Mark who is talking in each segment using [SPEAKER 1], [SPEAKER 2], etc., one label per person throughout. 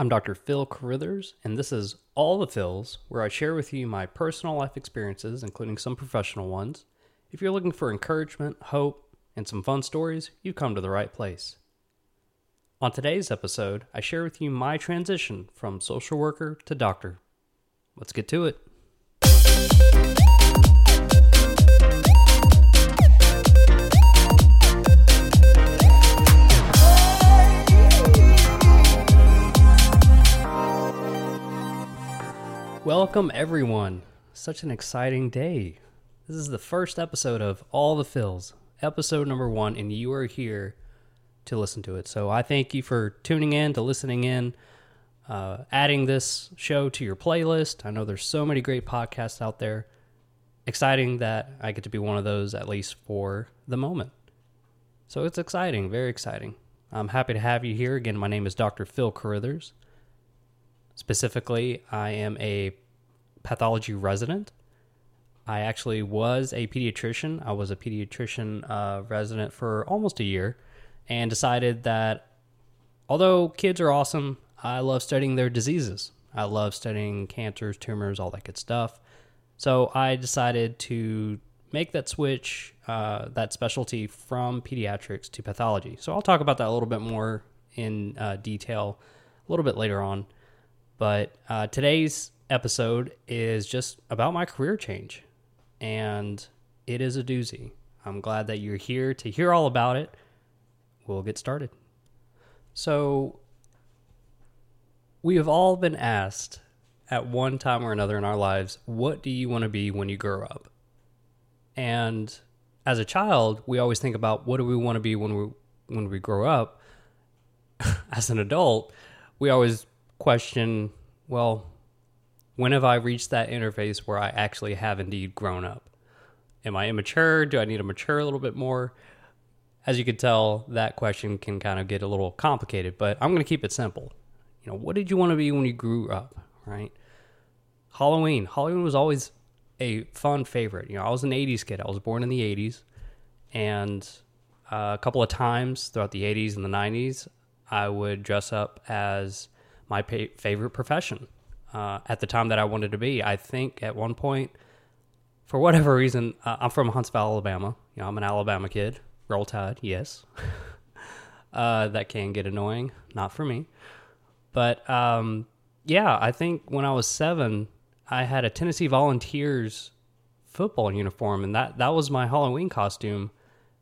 [SPEAKER 1] I'm Dr. Phil Carithers, and this is All the Phils, where I share with you my personal life experiences, including some professional ones. If you're looking for encouragement, hope, and some fun stories, you've come to the right place. On today's episode, I share with you my transition from social worker to doctor. Let's get to it. Welcome, everyone. Such an exciting day. This is the first episode of All the Phils, episode number one, and you are here to listen to it. So I thank you for tuning in, to listening in, uh, adding this show to your playlist. I know there's so many great podcasts out there. Exciting that I get to be one of those, at least for the moment. So it's exciting, very exciting. I'm happy to have you here. Again, my name is Dr. Phil Carithers. Specifically, I am a pathology resident. I actually was a pediatrician. I was a pediatrician uh, resident for almost a year and decided that although kids are awesome, I love studying their diseases. I love studying cancers, tumors, all that good stuff. So I decided to make that switch, uh, that specialty from pediatrics to pathology. So I'll talk about that a little bit more in uh, detail a little bit later on. But uh, today's episode is just about my career change, and it is a doozy. I'm glad that you're here to hear all about it. We'll get started. So, we have all been asked at one time or another in our lives, what do you want to be when you grow up? And as a child, we always think about what do we want to be when we when we grow up. as an adult, we always question, well, when have I reached that interface where I actually have indeed grown up? Am I immature? Do I need to mature a little bit more? As you can tell, that question can kind of get a little complicated, but I'm going to keep it simple. You know, what did you want to be when you grew up, right? Halloween. Halloween was always a fun favorite. You know, I was an 80s kid. I was born in the 80s, and uh, a couple of times throughout the 80s and the 90s, I would dress up as my pa- favorite profession uh, at the time that I wanted to be. I think at one point, for whatever reason, uh, I'm from Huntsville, Alabama. You know, I'm an Alabama kid. Roll Tide, yes. uh, that can get annoying. Not for me. But um, yeah, I think when I was seven, I had a Tennessee Volunteers football uniform, and that that was my Halloween costume.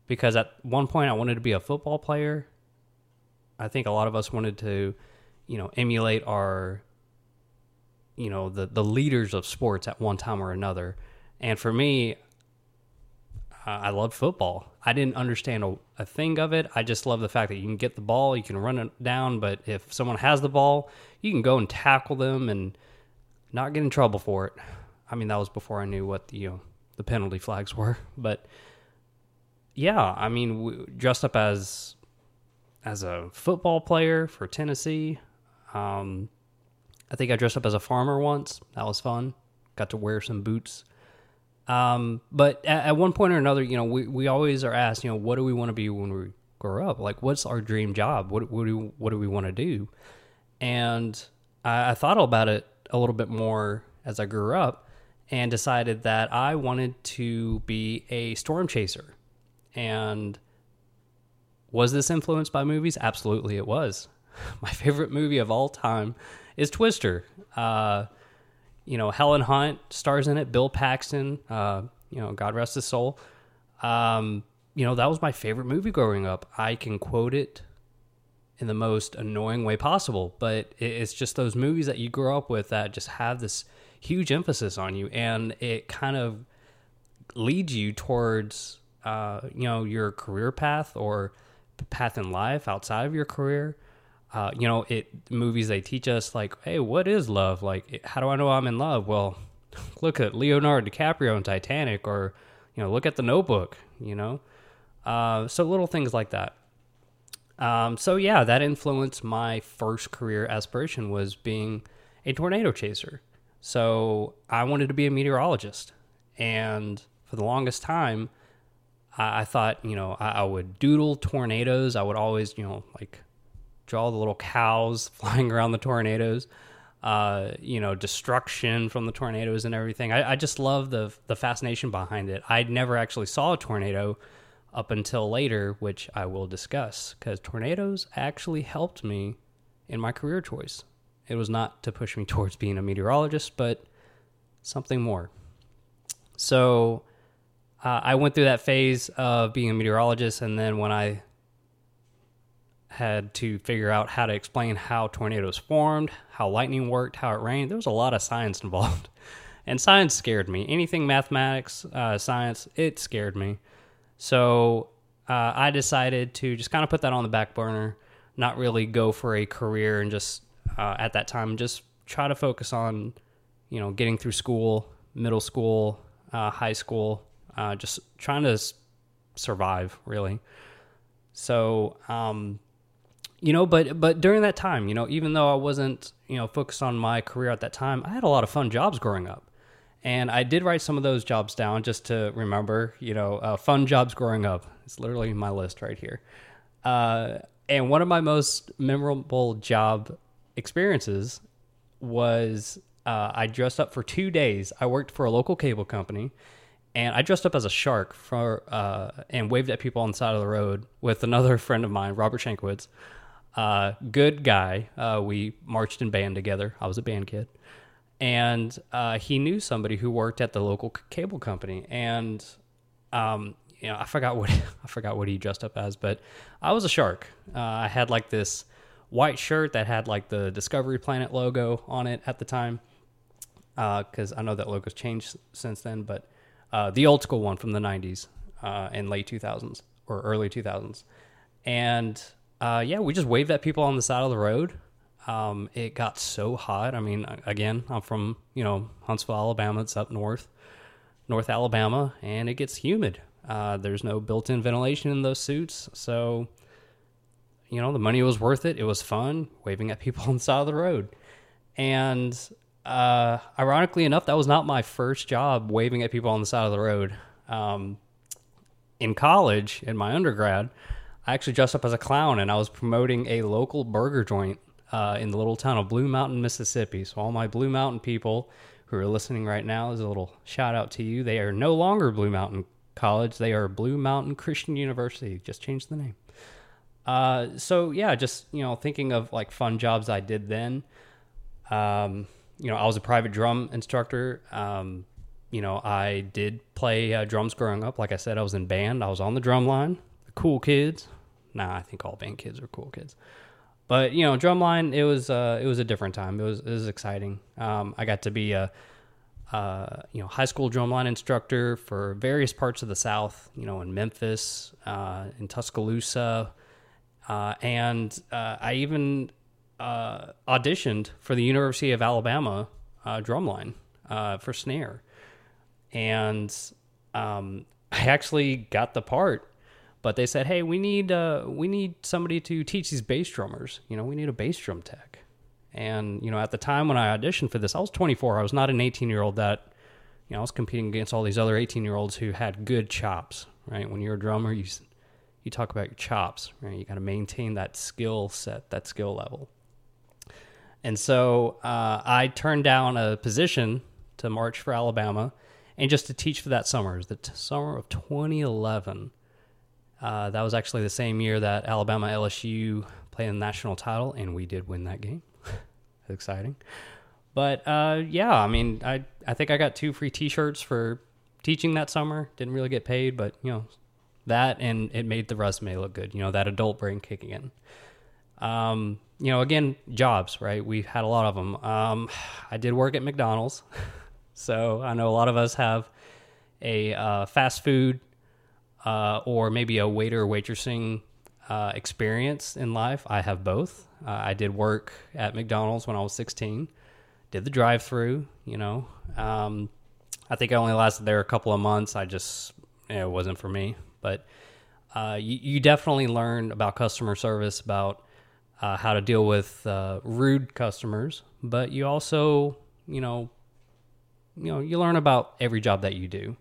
[SPEAKER 1] Because at one point I wanted to be a football player. I think a lot of us wanted to you know emulate our you know the the leaders of sports at one time or another. And for me i loved football. I didn't understand a, a thing of it. I just love the fact that you can get the ball you can run it down but if someone has the ball you can go and tackle them and not get in trouble for it. I mean that was before i knew what the you know the penalty flags were but yeah i mean we dressed up as as a football player for tennessee um, I think I dressed up as a farmer once. That was fun. Got to wear some boots. Um, but at, at, one point or another, you know, we, we always are asked, you know, what do we want to be when we grow up? Like, what's our dream job? What, what do what do we want to do? And I, I thought about it a little bit more as I grew up, and decided that I wanted to be a storm chaser. And was this influenced by movies? Absolutely, it was. my favorite movie of all time is Twister. Uh, you know, Helen Hunt stars in it. Bill Paxton. Uh, you know, God rest his soul. Um, you know, that was my favorite movie growing up. I can quote it in the most annoying way possible, but it's just those movies that you grow up with that just have this huge emphasis on you, and it kind of leads you towards, uh, you know, your career path or path in life outside of your career uh, you know, it movies they teach us like, hey, what is love? Like, how do I know I'm in love? Well, look at Leonardo DiCaprio in Titanic, or you know, look at The Notebook. You know, uh, so little things like that. Um, so yeah, that influenced my first career aspiration was being a tornado chaser. So I wanted to be a meteorologist, and for the longest time, I, I thought you know I, I would doodle tornadoes. I would always you know like draw the little cows flying around the tornadoes, uh, you know, destruction from the tornadoes and everything. I, I just love the the fascination behind it. I never actually saw a tornado up until later, which I will discuss, because tornadoes actually helped me in my career choice. It was not to push me towards being a meteorologist, but something more. So uh, I went through that phase of being a meteorologist, and then when I had to figure out how to explain how tornadoes formed, how lightning worked, how it rained, there was a lot of science involved. And science scared me. Anything mathematics, uh, science, it scared me. So uh, I decided to just kind of put that on the back burner, not really go for a career, and just uh, at that time just try to focus on, you know, getting through school, middle school, uh, high school, uh, just trying to survive really. So, um, you know, but but during that time, you know, even though I wasn't, you know, focused on my career at that time, I had a lot of fun jobs growing up. And I did write some of those jobs down just to remember, you know, uh, fun jobs growing up. It's literally my list right here. Uh, and one of my most memorable job experiences was uh, I dressed up for two days. I worked for a local cable company, and I dressed up as a shark for uh, and waved at people on the side of the road with another friend of mine, Robert Shankowitz. Uh, good guy. Uh, we marched in band together. I was a band kid, and uh, he knew somebody who worked at the local c- cable company, and um, you know, I forgot what I forgot what he dressed up as, but I was a shark. Uh, I had like this white shirt that had like the Discovery Planet logo on it at the time, because I know that logo's changed since then, but uh, the old school one from the '90s uh, and late 2000s or early 2000s, and uh, yeah, we just waved at people on the side of the road. Um, it got so hot. I mean, again, I'm from you know Huntsville, Alabama. It's up north, North Alabama, and it gets humid. Uh, there's no built-in ventilation in those suits, so you know the money was worth it. It was fun waving at people on the side of the road, and uh, ironically enough, that was not my first job waving at people on the side of the road. Um, in college, in my undergrad, I actually dressed up as a clown and I was promoting a local burger joint uh, in the little town of Blue Mountain, Mississippi. So, all my Blue Mountain people who are listening right now is a little shout out to you. They are no longer Blue Mountain College, they are Blue Mountain Christian University. Just changed the name. Uh, so, yeah, just, you know, thinking of like fun jobs I did then. Um, you know, I was a private drum instructor. Um, you know, I did play uh, drums growing up. Like I said, I was in band. I was on the drum line. The cool kids. Nah, I think all band kids are cool kids. But you know, drumline. It was uh, it was a different time. It was it was exciting. Um, I got to be a you know high school drumline instructor for various parts of the South. You know, in Memphis, uh, in Tuscaloosa, uh, and uh, I even uh, auditioned for the University of Alabama drumline for snare, and um, I actually got the part. But they said, "Hey, we need uh, we need somebody to teach these bass drummers. You know, we need a bass drum tech." And you know, at the time when I auditioned for this, I was 24. I was not an 18 year old that you know I was competing against all these other 18 year olds who had good chops. Right? When you're a drummer, you you talk about your chops. Right? You got to maintain that skill set, that skill level. And so uh, I turned down a position to march for Alabama and just to teach for that summer. The t- summer of 2011. Uh, that was actually the same year that Alabama LSU played the national title, and we did win that game. Exciting. But uh, yeah, I mean, I I think I got two free T-shirts for teaching that summer. Didn't really get paid, but you know, that and it made the resume look good. You know, that adult brain kicking in. Um, you know, again, jobs, right? We've had a lot of them. Um, I did work at McDonald's, so I know a lot of us have a uh, fast food uh, or maybe a waiter or waitressing uh, experience in life. I have both. Uh, I did work at McDonald's when I was 16, did the drive through, you know. Um, I think I only lasted there a couple of months. I just, it wasn't for me. But uh, you, you definitely learn about customer service, about uh, how to deal with uh, rude customers, but you also, you know, you know, you learn about every job that you do.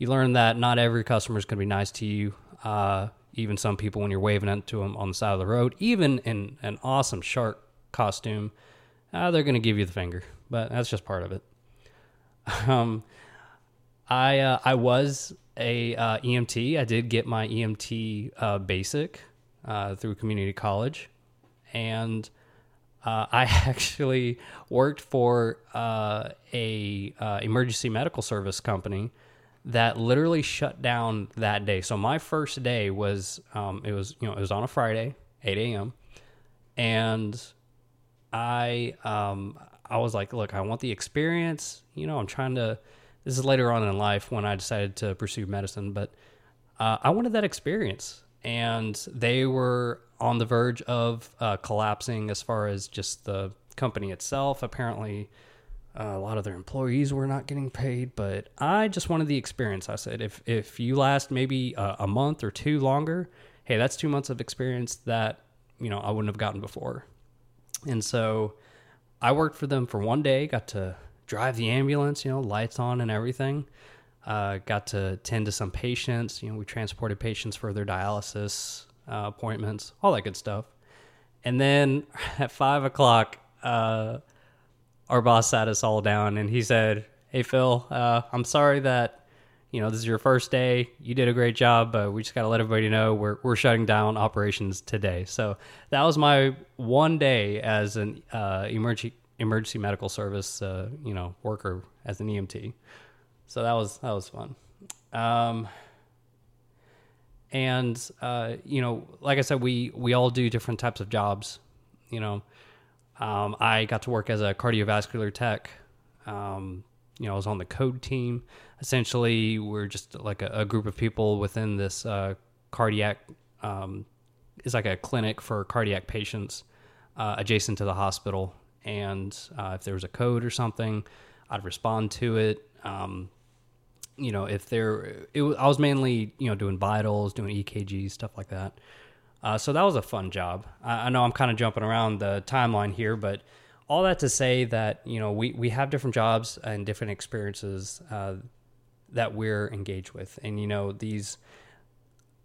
[SPEAKER 1] You learn that not every customer is going to be nice to you. Uh, even some people when you're waving to them on the side of the road, even in an awesome shark costume, uh, they're going to give you the finger. But that's just part of it. Um, I uh, I was a uh, EMT. I did get my EMT uh, basic uh, through community college, and I actually worked for a emergency medical service company that literally shut down that day. So my first day was um, it was you know it was on a Friday, eight a.m. and I um, I was like, look, I want the experience. You know, I'm trying to. This is later on in life when I decided to pursue medicine, but uh, I wanted that experience, and they were on the verge of uh, collapsing as far as just the company itself. Apparently, uh, a lot of their employees were not getting paid, but I just wanted the experience. I said, if if you last maybe a, a month or two longer, hey, that's two months of experience that you know I wouldn't have gotten before. And so I worked for them for one day. Got to drive the ambulance, you know, lights on and everything. Uh, got to tend to some patients. You know, we transported patients for their dialysis uh, appointments, all that good stuff. And then at five o'clock. Uh, our boss sat us all down and he said, "Hey Phil, uh, I'm sorry that you know this is your first day. You did a great job, but we just got to let everybody know we're we're shutting down operations today." So that was my one day as an uh, emergency emergency medical service uh, you know worker as an EMT. So that was that was fun. Um, and uh, you know, like I said, we we all do different types of jobs. You know, um, I got to work as a cardiovascular tech. Um, you know, I was on the code team. Essentially, we're just like a, a group of people within this uh, cardiac. Um, it's like a clinic for cardiac patients uh, adjacent to the hospital. And uh, if there was a code or something, I'd respond to it. Um, you know, if there, it, I was mainly you know doing vitals, doing EKGs, stuff like that. Uh, so that was a fun job. I, I know I'm kind of jumping around the timeline here, but all that to say that you know we we have different jobs and different experiences uh, that we're engaged with, and you know these.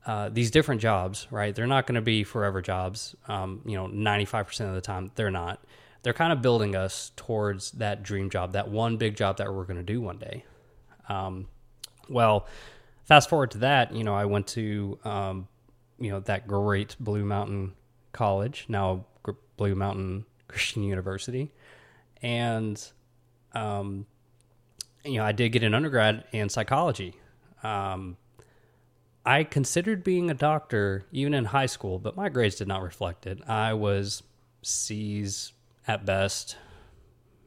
[SPEAKER 1] Uh, these different jobs, right? They're not going to be forever jobs. Um, you know, 95% of the time, they're not. They're kind of building us towards that dream job, that one big job that we're going to do one day. Um, well, fast forward to that, you know, I went to um, you know that great Blue Mountain College, now Blue Mountain Christian University, and um, you know I did get an undergrad in psychology. Um, I considered being a doctor even in high school, but my grades did not reflect it. I was C's at best,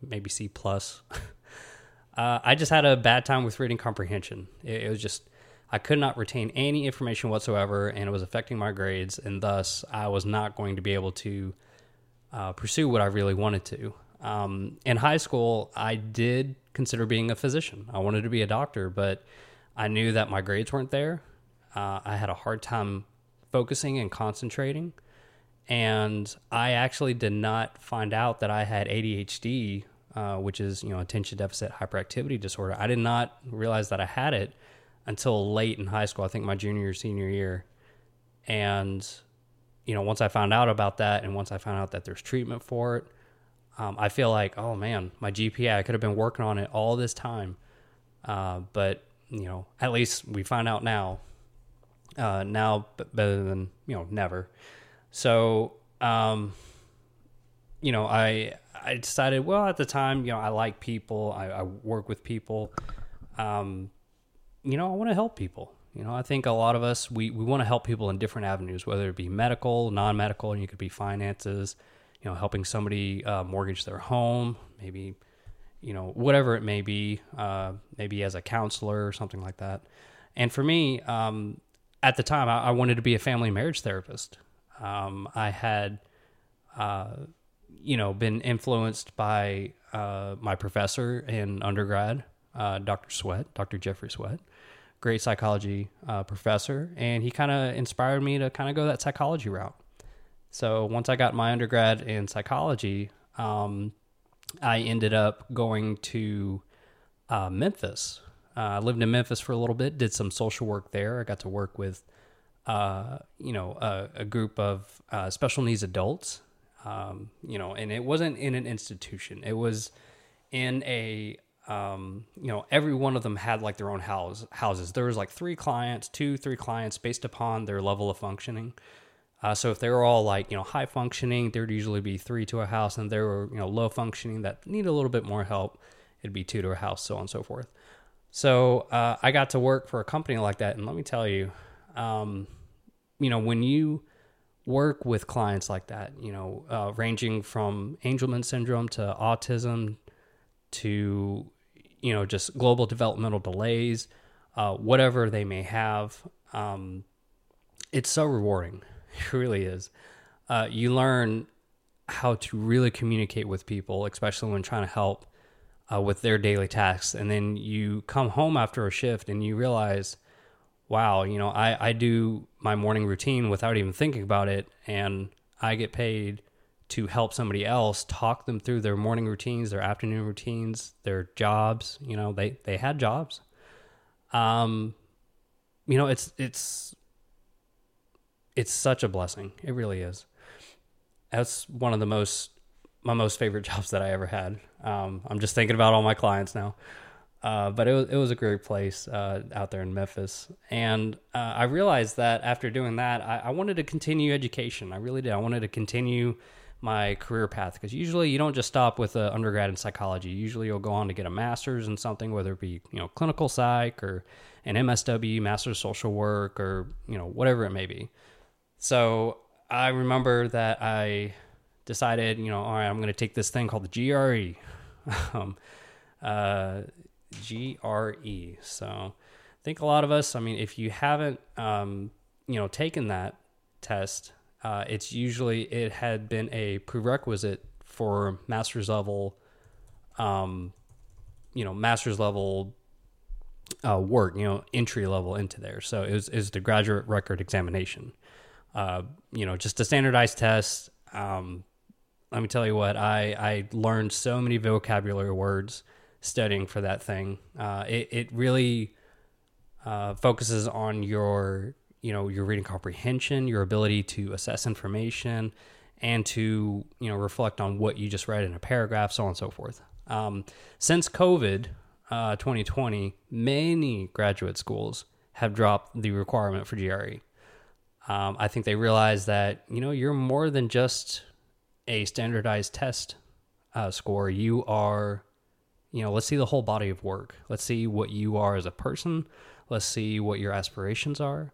[SPEAKER 1] maybe C plus. uh, I just had a bad time with reading comprehension. It, it was just I could not retain any information whatsoever, and it was affecting my grades, and thus I was not going to be able to uh, pursue what I really wanted to. Um, in high school, I did consider being a physician. I wanted to be a doctor, but I knew that my grades weren't there. Uh, I had a hard time focusing and concentrating. And I actually did not find out that I had ADHD, uh, which is, you know, attention deficit hyperactivity disorder. I did not realize that I had it until late in high school. I think my junior or senior year, and you know, once I found out about that, and once I found out that there's treatment for it, um, I feel like, oh man, my GPA. I could have been working on it all this time, uh, but you know, at least we find out now. Uh, now, better than you know, never. So, um, you know, I I decided, well, at the time, you know, I like people. I, I work with people. Um, you know, I want to help people. You know, I think a lot of us we, we want to help people in different avenues, whether it be medical, non-medical, and you could be finances. You know, helping somebody uh, mortgage their home, maybe, you know, whatever it may be, uh, maybe as a counselor or something like that. And for me, um, at the time, I, I, wanted to be a family marriage therapist. Um, I had, uh, you know, been influenced by uh, my professor in undergrad, uh, Dr. Sweat, Dr. Jeffrey Sweat great psychology uh, professor, and he kind of inspired me to kind of go that psychology route. So once I got my undergrad in psychology, um, I ended up going to uh, Memphis. Uh, I lived in Memphis for a little bit, did some social work there. I got to work with uh, you know, a, a group of uh, special needs adults. Um, you know, and it wasn't in an institution. It was in a um, you know, every one of them had like their own house houses. There was like three clients, two, three clients based upon their level of functioning. Uh, so if they were all like you know high functioning, there'd usually be three to a house, and they were you know low functioning that need a little bit more help, it'd be two to a house, so on and so forth. So uh, I got to work for a company like that, and let me tell you, um, you know, when you work with clients like that, you know, uh, ranging from Angelman syndrome to autism to, you know, just global developmental delays, uh, whatever they may have, um, it's so rewarding. It really is. Uh, you learn how to really communicate with people, especially when trying to help uh, with their daily tasks. And then you come home after a shift and you realize, wow, you know, I, I do my morning routine without even thinking about it. And I get paid to help somebody else talk them through their morning routines, their afternoon routines, their jobs. You know, they, they had jobs. Um, you know, it's, it's, it's such a blessing. It really is. That's one of the most, my most favorite jobs that I ever had. Um, I'm just thinking about all my clients now. Uh, but it was it was a great place uh, out there in Memphis, and uh, I realized that after doing that, I, I, wanted to continue education. I really did. I wanted to continue my career path because usually you don't just stop with an undergrad in psychology. Usually you'll go on to get a master's in something, whether it be you know clinical psych or an MSW, master's social work, or you know whatever it may be. So I remember that I decided, you know, all right, I'm going to take this thing called the GRE. um, uh, GRE. So I think a lot of us, I mean, if you haven't, um, you know, taken that test, uh, it's usually, it had been a prerequisite for master's level, um, you know, master's level uh, work, you know, entry level into there. So it was, it was the graduate record examination. Uh, you know, just a standardized test. Um, let me tell you what, I, I learned so many vocabulary words studying for that thing. Uh, it it really uh, focuses on your you know your reading comprehension, your ability to assess information, and to you know reflect on what you just read in a paragraph, so on and so forth. Um, since COVID uh, 2020, many graduate schools have dropped the requirement for GRE. Um, I think they realize that you know you're more than just a standardized test uh, score. You are you know, let's see the whole body of work. Let's see what you are as a person. Let's see what your aspirations are.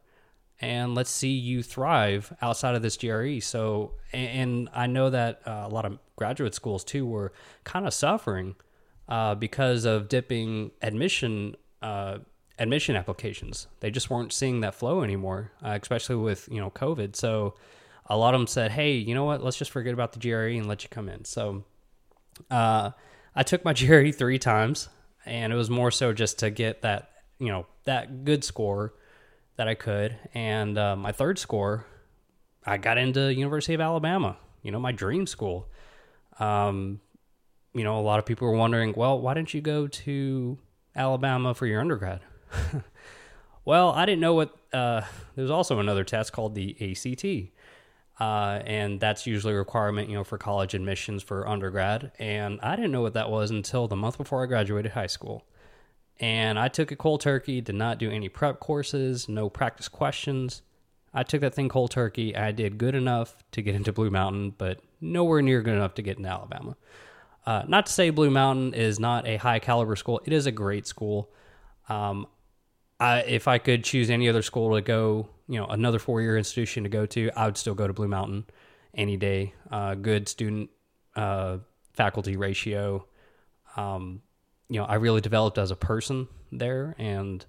[SPEAKER 1] And let's see you thrive outside of this GRE. So, and I know that uh, a lot of graduate schools too were kind of suffering uh, because of dipping admission uh, admission applications. They just weren't seeing that flow anymore, uh, especially with you know COVID. So, a lot of them said, "Hey, you know what? Let's just forget about the GRE and let you come in." So, uh, I took my GRE three times, and it was more so just to get that you know that good score that I could. And uh, my third score, I got into University of Alabama. You know, my dream school. Um, you know, a lot of people were wondering, well, why didn't you go to Alabama for your undergrad? well, I didn't know what. Uh, there's also another test called the ACT, uh, and that's usually a requirement, you know, for college admissions for undergrad. And I didn't know what that was until the month before I graduated high school. And I took it cold turkey, did not do any prep courses, no practice questions. I took that thing cold turkey. I did good enough to get into Blue Mountain, but nowhere near good enough to get into Alabama. Uh, not to say Blue Mountain is not a high caliber school, it is a great school. Um, I, if I could choose any other school to go, you know, another four year institution to go to, I would still go to Blue Mountain any day. Uh, good student uh, faculty ratio. Um, you know, I really developed as a person there and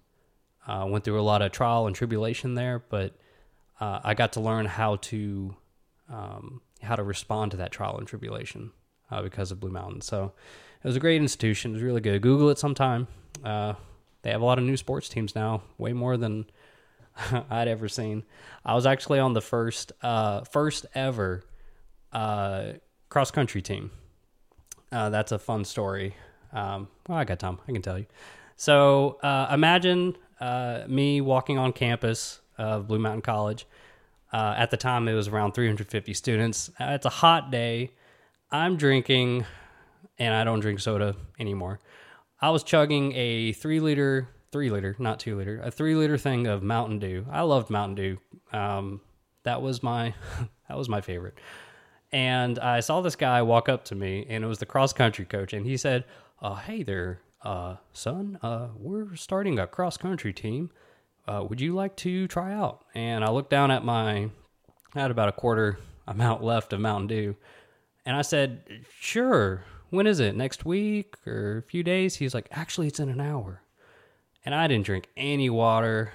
[SPEAKER 1] uh, went through a lot of trial and tribulation there, but uh, I got to learn how to um, how to respond to that trial and tribulation uh, because of Blue Mountain. So it was a great institution. It was really good. Google it sometime. Uh, they have a lot of new sports teams now, way more than I'd ever seen. I was actually on the first uh, first ever uh, cross country team. That's a fun story. Um, well, I got time. I can tell you. So uh, imagine uh, me walking on campus of Blue Mountain College. Uh, at the time, it was around 350 students. Uh, it's a hot day. I'm drinking, and I don't drink soda anymore. I was chugging a three liter, three liter, not two liter, a three liter thing of Mountain Dew. I loved Mountain Dew. Um, that was my that was my favorite. And I saw this guy walk up to me, and it was the cross country coach, and he said, uh, "Hey there, uh, son. Uh, we're starting a cross country team. Uh, would you like to try out?" And I looked down at my, I had about a quarter amount left of Mountain Dew, and I said, "Sure. When is it? Next week or a few days?" He's like, "Actually, it's in an hour." And I didn't drink any water,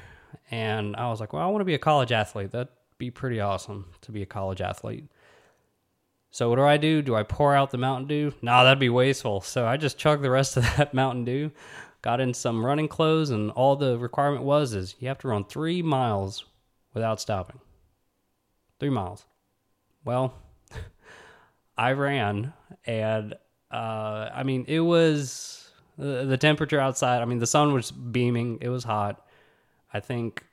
[SPEAKER 1] and I was like, "Well, I want to be a college athlete. That'd be pretty awesome to be a college athlete." So what do I do? Do I pour out the Mountain Dew? Nah, that'd be wasteful. So I just chugged the rest of that Mountain Dew, got in some running clothes, and all the requirement was is you have to run three miles without stopping. Three miles. Well, I ran, and uh, I mean it was the, the temperature outside. I mean the sun was beaming. It was hot. I think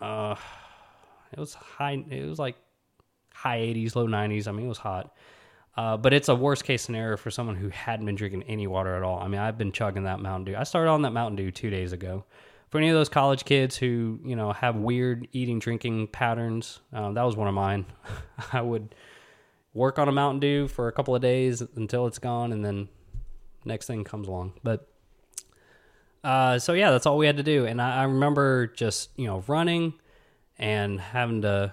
[SPEAKER 1] uh, it was high. It was like high 80s, low 90s. I mean, it was hot. Uh, but it's a worst case scenario for someone who hadn't been drinking any water at all. I mean, I've been chugging that Mountain Dew. I started on that Mountain Dew two days ago. For any of those college kids who you know have weird eating drinking patterns, um, that was one of mine. I would work on a Mountain Dew for a couple of days until it's gone, and then next thing comes along. But uh, so yeah, that's all we had to do. And I, I remember just you know running and having to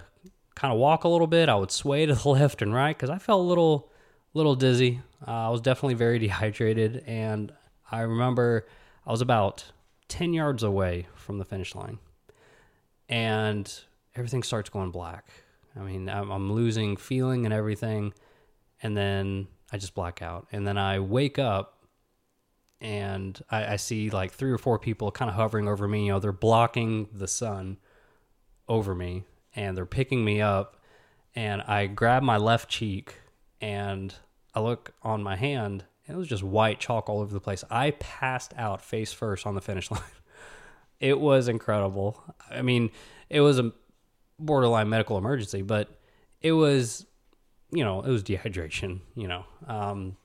[SPEAKER 1] kind of walk a little bit. I would sway to the left and right because I felt a little, little dizzy. Uh, I was definitely very dehydrated, and I remember I was about ten yards away from the finish line, and everything starts going black. I mean, I'm, I'm losing feeling and everything, and then I just black out, and then I wake up. And I, I see like three or four people kind of hovering over me. You know, they're blocking the sun over me and they're picking me up and I grab my left cheek and I look on my hand and it was just white chalk all over the place. I passed out face first on the finish line. it was incredible. I mean, it was a borderline medical emergency, but it was, you know, it was dehydration, you know. Um,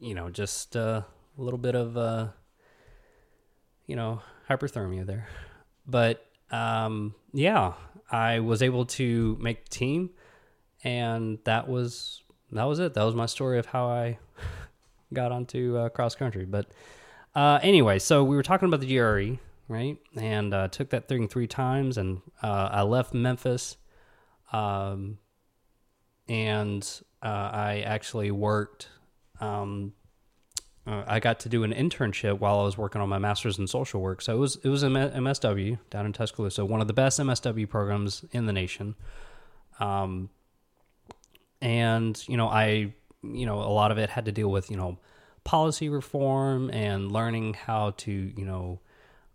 [SPEAKER 1] you know, just uh, a little bit of, uh, you know, hyperthermia there. But um, yeah, I was able to make team, and that was that was it. That was my story of how I got onto uh, cross country. But uh, anyway, so we were talking about the GRE, right? And uh, took that thing three times, and uh, I left Memphis, um, and uh, I actually worked. Um, uh, I got to do an internship while I was working on my master's in social work. So it was it was an MSW down in Tuscaloosa, one of the best MSW programs in the nation. Um, and you know, I you know a lot of it had to deal with you know policy reform and learning how to you know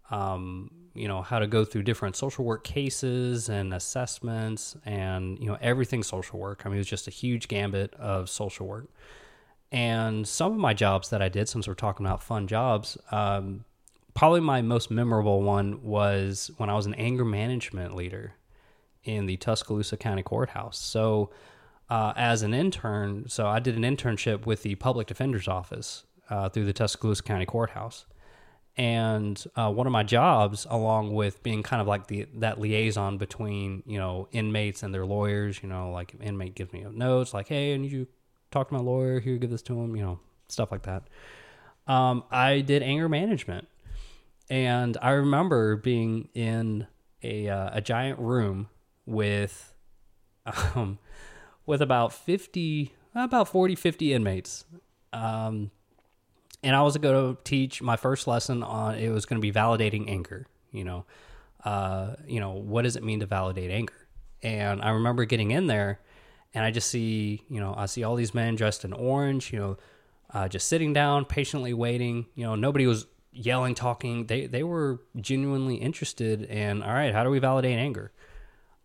[SPEAKER 1] um, you know how to go through different social work cases and assessments and you know everything social work. I mean, it was just a huge gambit of social work. And some of my jobs that I did, since we're talking about fun jobs, um, probably my most memorable one was when I was an anger management leader in the Tuscaloosa County Courthouse. So, uh, as an intern, so I did an internship with the Public Defender's Office uh, through the Tuscaloosa County Courthouse. And uh, one of my jobs, along with being kind of like the that liaison between you know inmates and their lawyers, you know, like inmate gives me notes like, "Hey, need you talk to my lawyer. Here, give this to him. You know, stuff like that. Um, I did anger management, and I remember being in a uh, a giant room with um, with about 50 about 40 50 inmates um, and i was going to teach my first lesson on it was going to be validating anger you know uh, you know what does it mean to validate anger and i remember getting in there and I just see, you know, I see all these men dressed in orange, you know, uh, just sitting down, patiently waiting. You know, nobody was yelling, talking. They they were genuinely interested in. All right, how do we validate anger?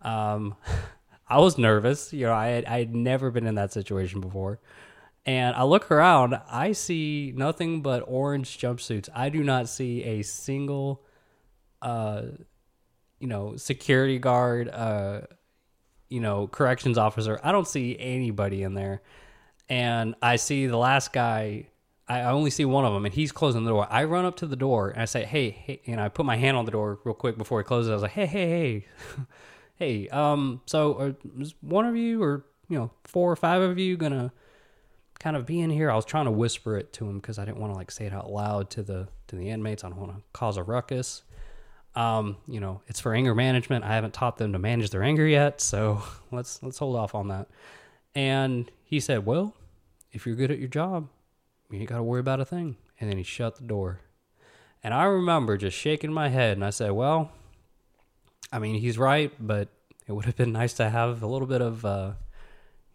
[SPEAKER 1] Um, I was nervous. You know, I had, I had never been in that situation before. And I look around, I see nothing but orange jumpsuits. I do not see a single uh, you know, security guard, uh, you know, corrections officer. I don't see anybody in there. And I see the last guy, I only see one of them, and he's closing the door. I run up to the door and I say, hey, hey, and I put my hand on the door real quick before he closes. I was like, hey, hey, hey, hey, um, so is one of you or, you know, four or five of you gonna kind of be in here? I was trying to whisper it to him because I didn't want to like say it out loud to the to the inmates. I don't want to cause a ruckus. Um, you know, it's for anger management. I haven't taught them to manage their anger yet, so let's let's hold off on that. And he said, "Well, if you're good at your job, you ain't got to worry about a thing." And then he shut the door. And I remember just shaking my head, and I said, "Well, I mean, he's right, but it would have been nice to have a little bit of, uh,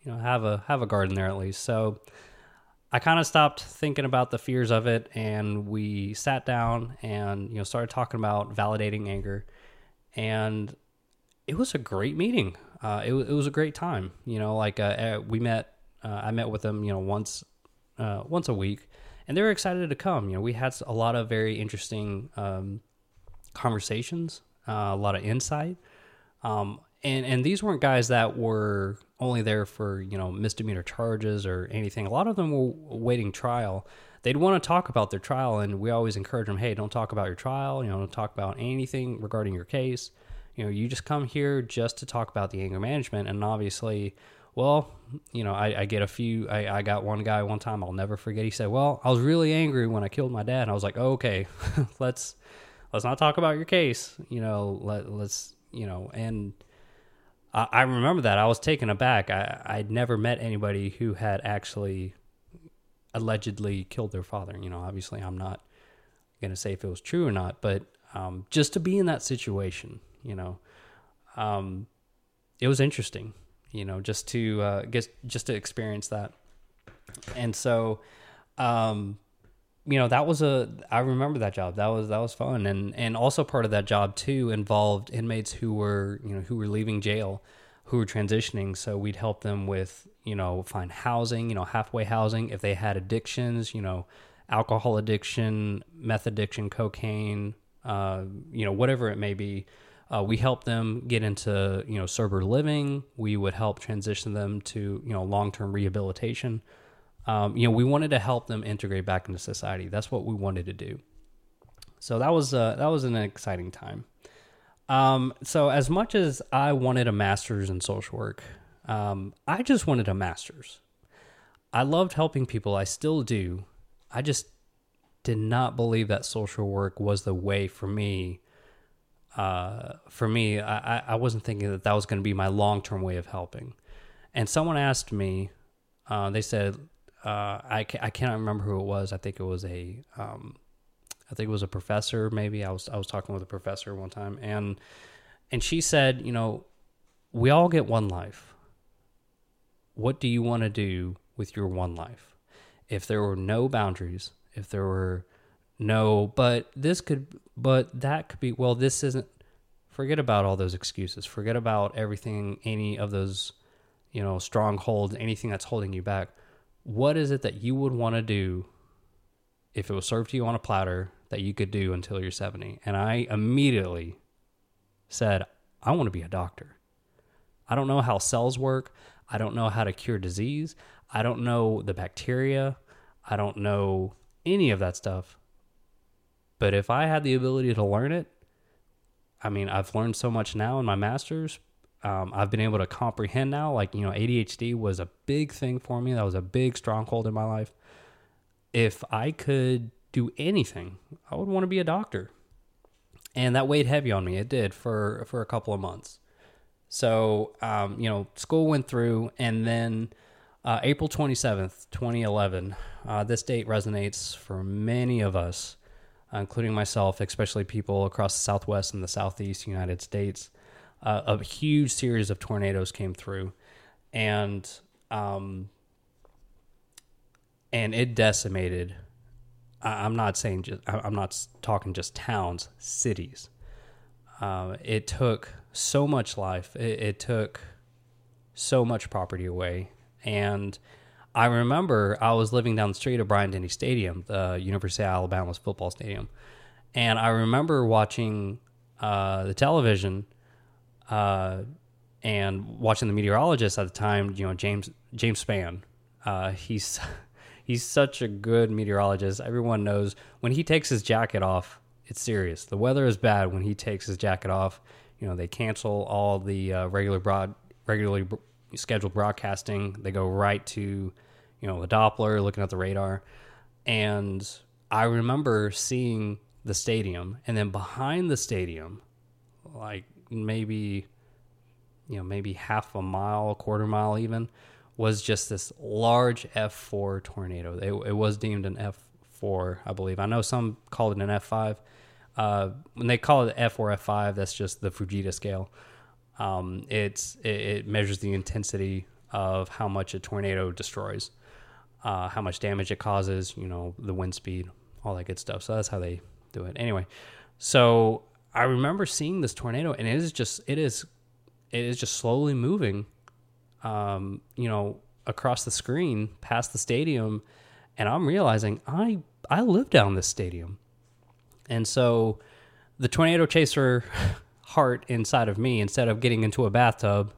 [SPEAKER 1] you know, have a have a garden there at least." So I kind of stopped thinking about the fears of it, and we sat down and you know started talking about validating anger, and it was a great meeting. Uh, it, it was a great time. You know, like uh, uh we met, uh, I met with them, you know, once uh, once a week, and they were excited to come. You know, we had a lot of very interesting um, conversations, uh, a lot of insight. Um, and and these weren't guys that were only there for you know misdemeanor charges or anything. A lot of them were waiting trial. They'd want to talk about their trial, and we always encourage them, hey, don't talk about your trial. You know, don't talk about anything regarding your case. You know, you just come here just to talk about the anger management. And obviously, well, you know, I, I get a few. I, I got one guy one time I'll never forget. He said, "Well, I was really angry when I killed my dad." And I was like, oh, "Okay, let's let's not talk about your case." You know, let let's you know and I, remember that I was taken aback. I I'd never met anybody who had actually allegedly killed their father. You know, obviously I'm not gonna say if it was true or not, but um, just to be in that situation, you know, um, it was interesting. You know, just to uh, get just to experience that, and so, um, you know, that was a I remember that job. That was that was fun, and and also part of that job too involved inmates who were you know who were leaving jail who were transitioning. So we'd help them with, you know, find housing, you know, halfway housing. If they had addictions, you know, alcohol addiction, meth addiction, cocaine, uh, you know, whatever it may be. Uh, we help them get into, you know, sober living. We would help transition them to, you know, long term rehabilitation. Um, you know, we wanted to help them integrate back into society. That's what we wanted to do. So that was uh, that was an exciting time. Um, so as much as I wanted a master's in social work, um, I just wanted a master's. I loved helping people. I still do. I just did not believe that social work was the way for me. Uh, for me, I, I wasn't thinking that that was going to be my long term way of helping. And someone asked me, uh, they said, uh, I, I cannot remember who it was. I think it was a um, I think it was a professor. Maybe I was I was talking with a professor one time, and and she said, you know, we all get one life. What do you want to do with your one life? If there were no boundaries, if there were no, but this could, but that could be. Well, this isn't. Forget about all those excuses. Forget about everything. Any of those, you know, strongholds. Anything that's holding you back. What is it that you would want to do if it was served to you on a platter that you could do until you're 70. And I immediately said, I want to be a doctor. I don't know how cells work. I don't know how to cure disease. I don't know the bacteria. I don't know any of that stuff. But if I had the ability to learn it, I mean, I've learned so much now in my master's. Um, I've been able to comprehend now. Like, you know, ADHD was a big thing for me. That was a big stronghold in my life. If I could do anything, I would want to be a doctor. And that weighed heavy on me. It did for for a couple of months. So, um, you know, school went through, and then uh, April 27th, 2011, uh, this date resonates for many of us, including myself, especially people across the Southwest and the Southeast United States. Uh, a huge series of tornadoes came through, and um, and it decimated I'm not saying just, I'm not talking just towns, cities. Uh, it took so much life. It, it, took so much property away. And I remember I was living down the street of Bryant Denny Stadium, the University of Alabama's football stadium. And I remember watching uh, the television uh, and watching the meteorologist at the time, you know, James James Spann. Uh, he's he's such a good meteorologist. Everyone knows when he takes his jacket off, it's serious. The weather is bad when he takes his jacket off. You know, they cancel all the uh, regular broad regularly scheduled broadcasting. They go right to, you know, the Doppler, looking at the radar. And I remember seeing the stadium, and then behind the stadium, like maybe, you know, maybe half a mile, a quarter mile even, was just this large F4 tornado. It, it was deemed an F4, I believe. I know some called it an F5. Uh, when they call it F4, F5, that's just the Fujita scale. Um, it's it, it, measures the intensity of how much a tornado destroys, uh, how much damage it causes, you know, the wind speed, all that good stuff. So that's how they do it. Anyway, so I remember seeing this tornado, and it is just it is it is just slowly moving, um, you know, across the screen past the stadium, and I'm realizing I I live down this stadium, and so the tornado chaser heart inside of me instead of getting into a bathtub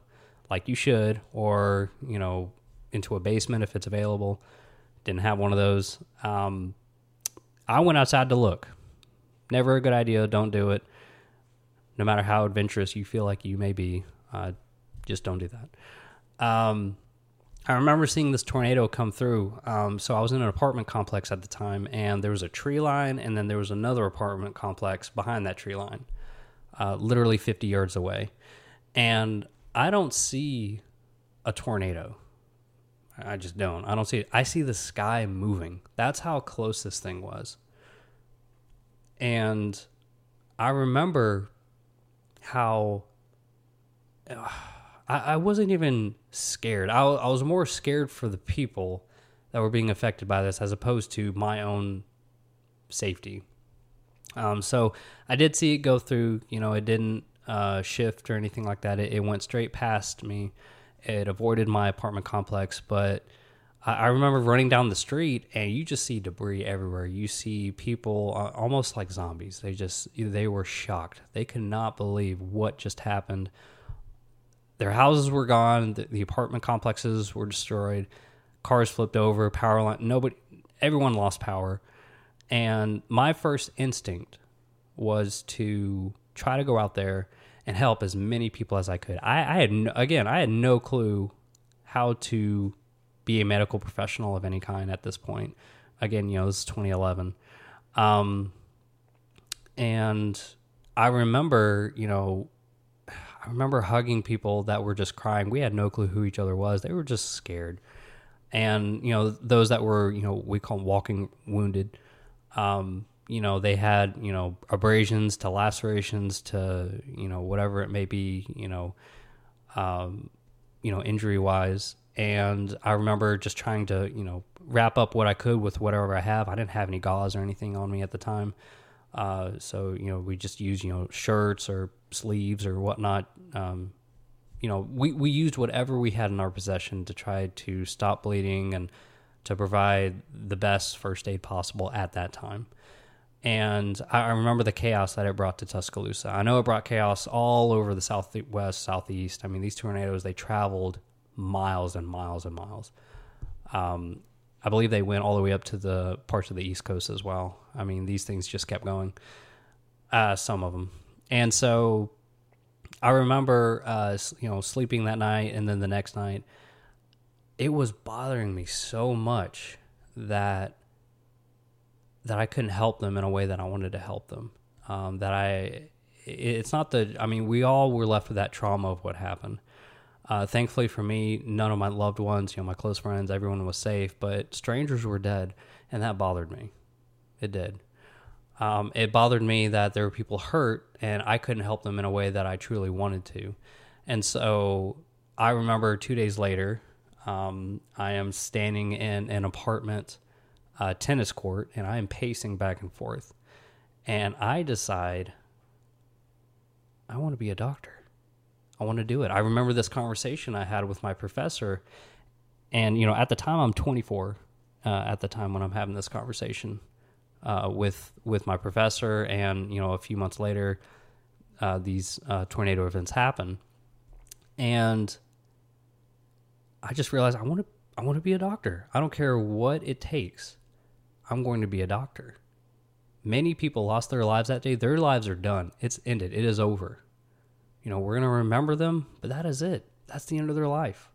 [SPEAKER 1] like you should or you know into a basement if it's available didn't have one of those um, i went outside to look. Never a good idea don't do it no matter how adventurous you feel like you may be uh, just don't do that um, i remember seeing this tornado come through um, so i was in an apartment complex at the time and there was a tree line and then there was another apartment complex behind that tree line uh, literally 50 yards away. And I don't see a tornado. I just don't. I don't see it. I see the sky moving. That's how close this thing was. And I remember how uh, I, I, wasn't even scared. I, I was more scared for the people that were being affected by this as opposed to my own safety. Um, so I did see it go through. You know, it didn't uh, shift or anything like that. It, it, went straight past me. It avoided my apartment complex, but I, remember running down the street and you just see debris everywhere. You see people uh, almost like zombies. They just they were shocked. They could not believe what just happened. Their houses were gone. The, the apartment complexes were destroyed. Cars flipped over. Power line. Nobody. Everyone lost power. And my first instinct was to try to go out there and help as many people as I could. I, I had no, again, I had no clue how to be a medical professional of any kind at this point. Again, you know, this is 2011. Um, and I remember, you know, I remember hugging people that were just crying. We had no clue who each other was. They were just scared. And, you know, those that were, you know, we call them walking wounded um, you know, they had, you know, abrasions to lacerations to, you know, whatever it may be, you know, um, you know, injury wise. And I remember just trying to, you know, wrap up what I could with whatever I have. I didn't have any gauze or anything on me at the time. Uh, so, you know, we just used, you know, shirts or sleeves or whatnot. Um, you know, we, we used whatever we had in our possession to try to stop bleeding and, to provide the best first aid possible at that time. And I remember the chaos that it brought to Tuscaloosa. I know it brought chaos all over the southwest, southeast. I mean, these tornadoes, they traveled miles and miles and miles. Um, I believe they went all the way up to the parts of the East Coast as well. I mean, these things just kept going, uh, some of them. And so I remember, uh, you know, sleeping that night and then the next night it was bothering me so much that that I couldn't help them in a way that I wanted to help them. Um, that I, it's not the. I mean, we all were left with that trauma of what happened. Uh, thankfully for me, none of my loved ones, you know, my close friends, everyone was safe, but strangers were dead, and that bothered me. It did. Um, it bothered me that there were people hurt, and I couldn't help them in a way that I truly wanted to. And so I remember two days later, um, I am standing in an apartment uh, tennis court and I am pacing back and forth. And I decide I want to be a doctor. I want to do it. I remember this conversation I had with my professor. And, you know, at the time I'm 24, uh, at the time when I'm having this conversation uh, with with my professor. And, you know, a few months later, uh, these uh, tornado events happen, and I just realized I want to I want to be a doctor. I don't care what it takes. I'm going to be a doctor. Many people lost their lives that day. Their lives are done. It's ended. It is over. You know, we're going to remember them, but that is it. That's the end of their life.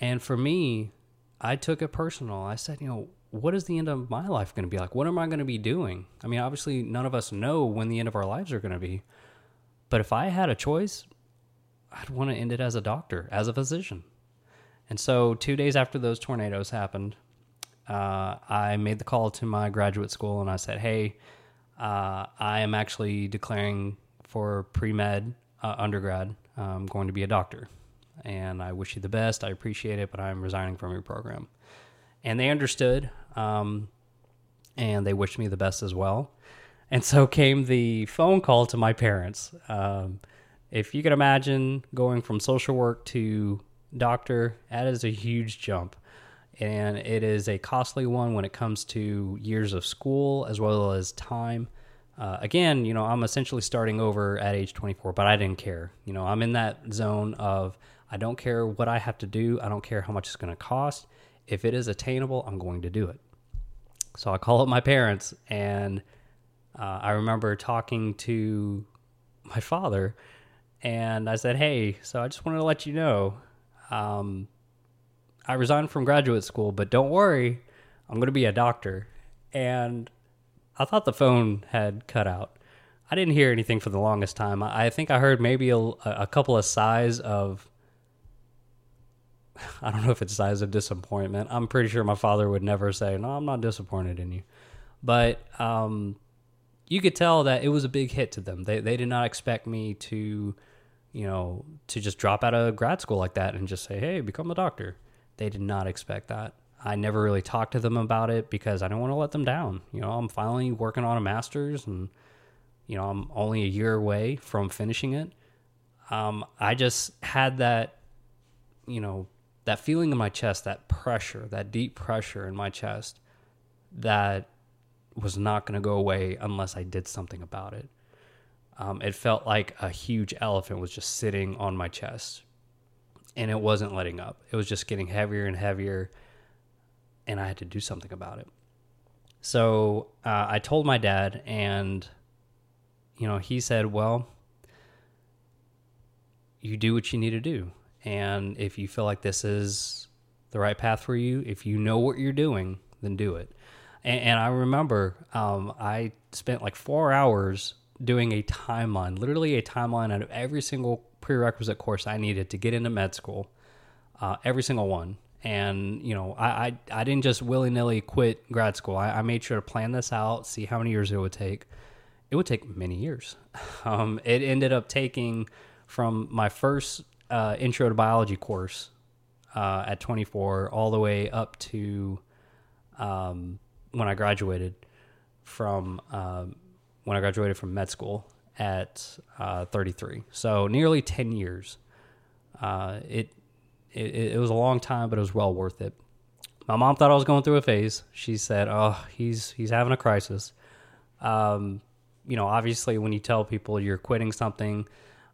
[SPEAKER 1] And for me, I took it personal. I said, you know, what is the end of my life going to be like? What am I going to be doing? I mean, obviously, none of us know when the end of our lives are going to be. But if I had a choice, I'd want to end it as a doctor, as a physician. And so, two days after those tornadoes happened, uh, I made the call to my graduate school and I said, Hey, uh, I am actually declaring for pre med uh, undergrad. I'm going to be a doctor. And I wish you the best. I appreciate it, but I'm resigning from your program. And they understood. Um, and they wished me the best as well. And so came the phone call to my parents. Um, if you can imagine going from social work to doctor, that is a huge jump. And it is a costly one when it comes to years of school as well as time. Uh, again, you know, I'm essentially starting over at age 24, but I didn't care. You know, I'm in that zone of I don't care what I have to do, I don't care how much it's going to cost. If it is attainable, I'm going to do it. So I call up my parents, and uh, I remember talking to my father, and I said, Hey, so I just wanted to let you know um, I resigned from graduate school, but don't worry, I'm going to be a doctor. And I thought the phone had cut out. I didn't hear anything for the longest time. I think I heard maybe a, a couple of sighs of, I don't know if it's sighs of disappointment. I'm pretty sure my father would never say, No, I'm not disappointed in you. But um, you could tell that it was a big hit to them. They, they did not expect me to you know, to just drop out of grad school like that and just say, hey, become a doctor. They did not expect that. I never really talked to them about it because I didn't want to let them down. You know, I'm finally working on a master's and, you know, I'm only a year away from finishing it. Um, I just had that, you know, that feeling in my chest, that pressure, that deep pressure in my chest that was not going to go away unless I did something about it. Um, it felt like a huge elephant was just sitting on my chest and it wasn't letting up. It was just getting heavier and heavier, and I had to do something about it. So uh, I told my dad, and you know, he said, "Well, you do what you need to do, and if you feel like this is the right path for you, if you know what you're doing, then do it." And, and I remember um, I spent like four hours doing a timeline, literally a timeline out of every single prerequisite course I needed to get into med school, uh, every single one. And you know, I I, I didn't just willy nilly quit grad school. I, I, made sure to plan this out, see how many years it would take. It would take many years. Um, it ended up taking from my first uh, intro to biology course uh, at 24 all the way up to um, when I graduated from um, when I graduated from med school at uh, 33. So nearly 10 years. Uh, it, it it was a long time, but it was well worth it. My mom thought I was going through a phase. She said, "Oh, he's he's having a crisis." Um, you know, obviously, when you tell people you're quitting something,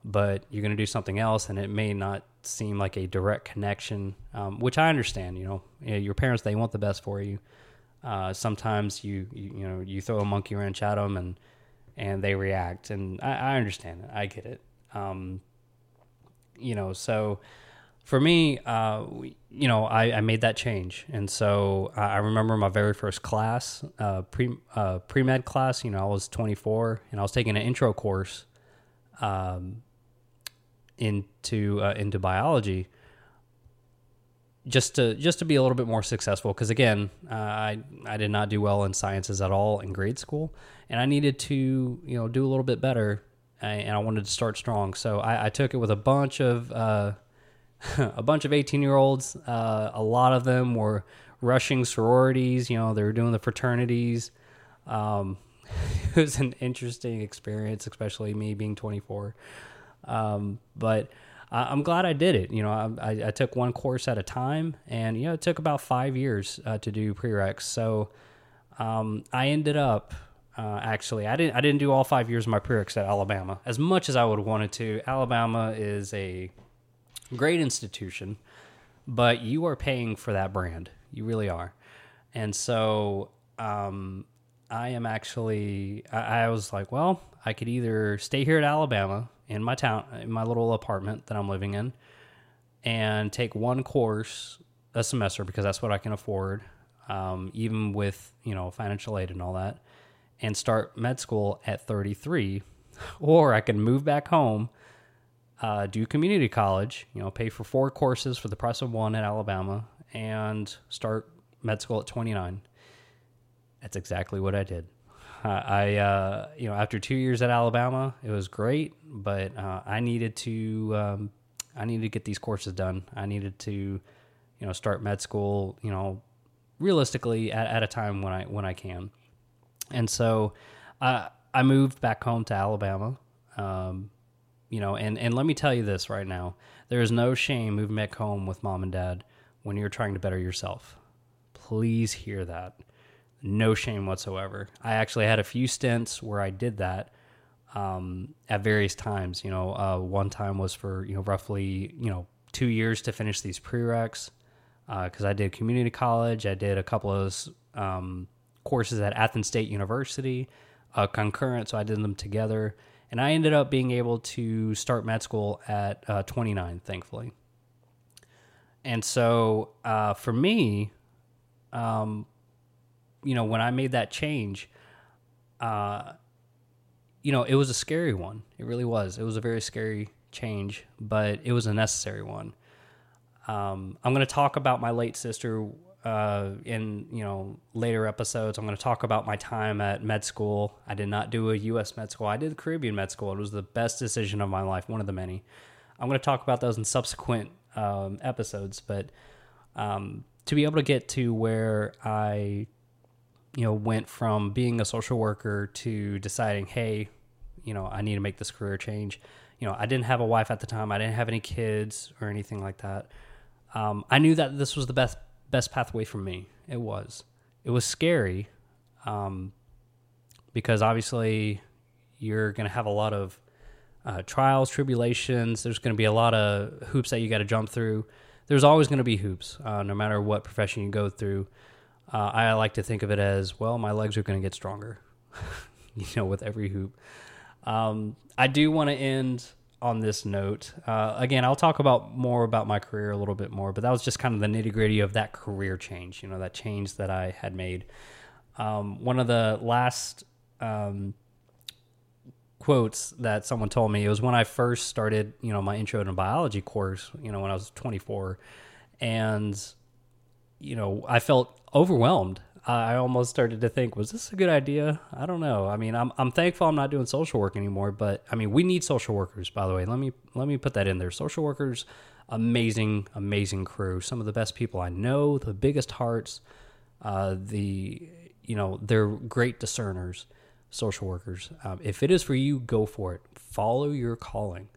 [SPEAKER 1] but you're going to do something else, and it may not seem like a direct connection, um, which I understand. You know, your parents they want the best for you. Uh, sometimes you, you you know you throw a monkey wrench at them and and they react. And I, I understand it. I get it. Um, you know, so for me, uh, you know, I, I, made that change, and so I remember my very first class, uh, pre uh, pre med class. You know, I was 24, and I was taking an intro course um, into uh, into biology, just to just to be a little bit more successful. Because again, uh, I I did not do well in sciences at all in grade school, and I needed to you know do a little bit better, and I wanted to start strong. So I, I took it with a bunch of uh, a bunch of eighteen year olds. Uh, a lot of them were rushing sororities. You know, they were doing the fraternities. Um, it was an interesting experience, especially me being twenty four. Um, but I'm glad I did it. You know, I, I, took one course at a time, and you know, it took about five years uh, to do prereqs. So um, I ended up Uh, actually, I didn't. I didn't do all five years of my prereqs at Alabama as much as I would have wanted to. Alabama is a great institution, but you are paying for that brand. You really are, and so um, I am actually. I, I was like, well, I could either stay here at Alabama in my town, in my little apartment that I'm living in, and take one course a semester because that's what I can afford, um, even with you know financial aid and all that, and start med school at 33, or I can move back home, uh, do community college, you know, pay for four courses for the price of one at Alabama, and start med school at 29. That's exactly what I did. I, uh, you know, after two years at Alabama, it was great, but uh, I needed to, um, I needed to get these courses done. I needed to, you know, start med school, you know, realistically at, at a time when I when I can. And so, uh, I moved back home to Alabama. Um, you know, and and let me tell you this right now: there is no shame moving back home with mom and dad when you're trying to better yourself. Please hear that no shame whatsoever. I actually had a few stints where I did that um, at various times. You know, uh, one time was for you know roughly you know two years to finish these prereqs because uh, I did community college. I did a couple of um, courses at Athens State University uh, concurrent, so I did them together, and I ended up being able to start med school at uh, 29, thankfully. And so uh, for me, um, you know, when I made that change, uh, you know, it was a scary one. It really was. It was a very scary change, but it was a necessary one. Um, I'm going to talk about my late sister uh, in you know later episodes. I'm going to talk about my time at med school. I did not do a U.S. med school. I did the Caribbean med school. It was the best decision of my life, one of the many. I'm going to talk about those in subsequent um, episodes, but um, to be able to get to where I you know, went from being a social worker to deciding, hey, you know, I need to make this career change. You know, I didn't have a wife at the time. I didn't have any kids or anything like that. Um, I knew that this was the best best pathway for me. It was. It was scary, um, because obviously you're going to have a lot of uh, trials, tribulations. There's going to be a lot of hoops that you got to jump through. There's always going to be hoops, uh, no matter what profession you go through. Uh, I like to think of it as well. My legs are going to get stronger, you know, with every hoop. Um, I do want to end on this note. Uh, again, I'll talk about more about my career a little bit more, but that was just kind of the nitty gritty of that career change. You know, that change that I had made. Um, one of the last um, quotes that someone told me it was when I first started, you know, my intro to biology course. You know, when I was 24, and you know, I felt overwhelmed. I almost started to think, was this a good idea? I don't know. I mean, I'm I'm thankful I'm not doing social work anymore, but I mean, we need social workers. By the way, let me let me put that in there. Social workers, amazing, amazing crew. Some of the best people I know, the biggest hearts. Uh, the you know they're great discerners. Social workers. Um, if it is for you, go for it. Follow your calling.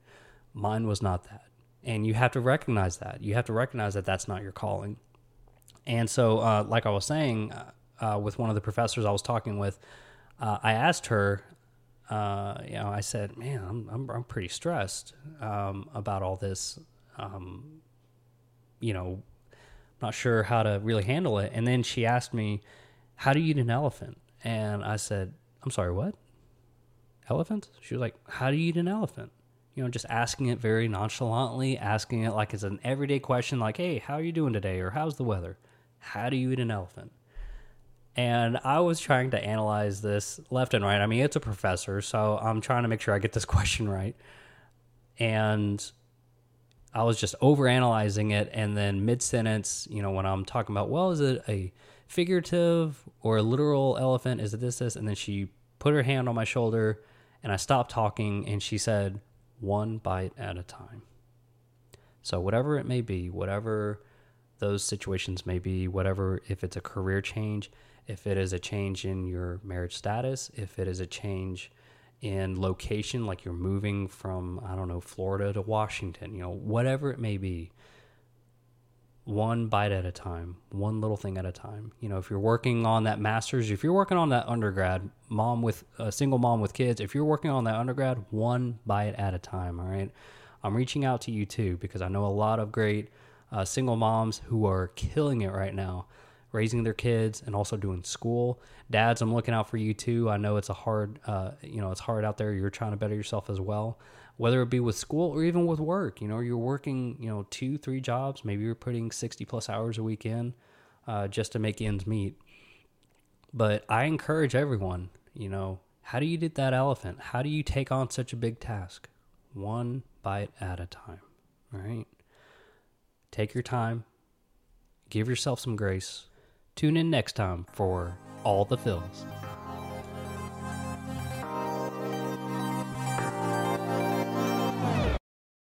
[SPEAKER 1] Mine was not that, and you have to recognize that. You have to recognize that that's not your calling and so, uh, like I was saying, uh, uh, with one of the professors I was talking with, uh, I asked her, uh, you know, I said, "Man, I'm I'm, I'm pretty stressed um, about all this. Um, you know, not sure how to really handle it." And then she asked me, "How do you eat an elephant?" And I said, "I'm sorry, what? Elephant?" She was like, "How do you eat an elephant?" you know, just asking it very nonchalantly, asking it like it's an everyday question, like, hey, how are you doing today? Or how's the weather? how do you eat an elephant? And I was trying to analyze this left and right. I mean, it's a professor, so I'm trying to make sure I get this question right. And I was just over analyzing it. And then mid sentence, you know, when I'm talking about, well, is it a figurative or a literal elephant? Is it this, this? And then she put her hand on my shoulder and I stopped talking and she said, one bite at a time. So, whatever it may be, whatever those situations may be whatever if it's a career change if it is a change in your marriage status if it is a change in location like you're moving from i don't know florida to washington you know whatever it may be one bite at a time, one little thing at a time. You know, if you're working on that master's, if you're working on that undergrad, mom with a single mom with kids, if you're working on that undergrad, one bite at a time. All right. I'm reaching out to you too because I know a lot of great uh, single moms who are killing it right now, raising their kids and also doing school. Dads, I'm looking out for you too. I know it's a hard, uh, you know, it's hard out there. You're trying to better yourself as well whether it be with school or even with work. You know, you're working, you know, two, three jobs. Maybe you're putting 60 plus hours a week in uh, just to make ends meet. But I encourage everyone, you know, how do you get that elephant? How do you take on such a big task? One bite at a time, right? Take your time, give yourself some grace. Tune in next time for All the Phils.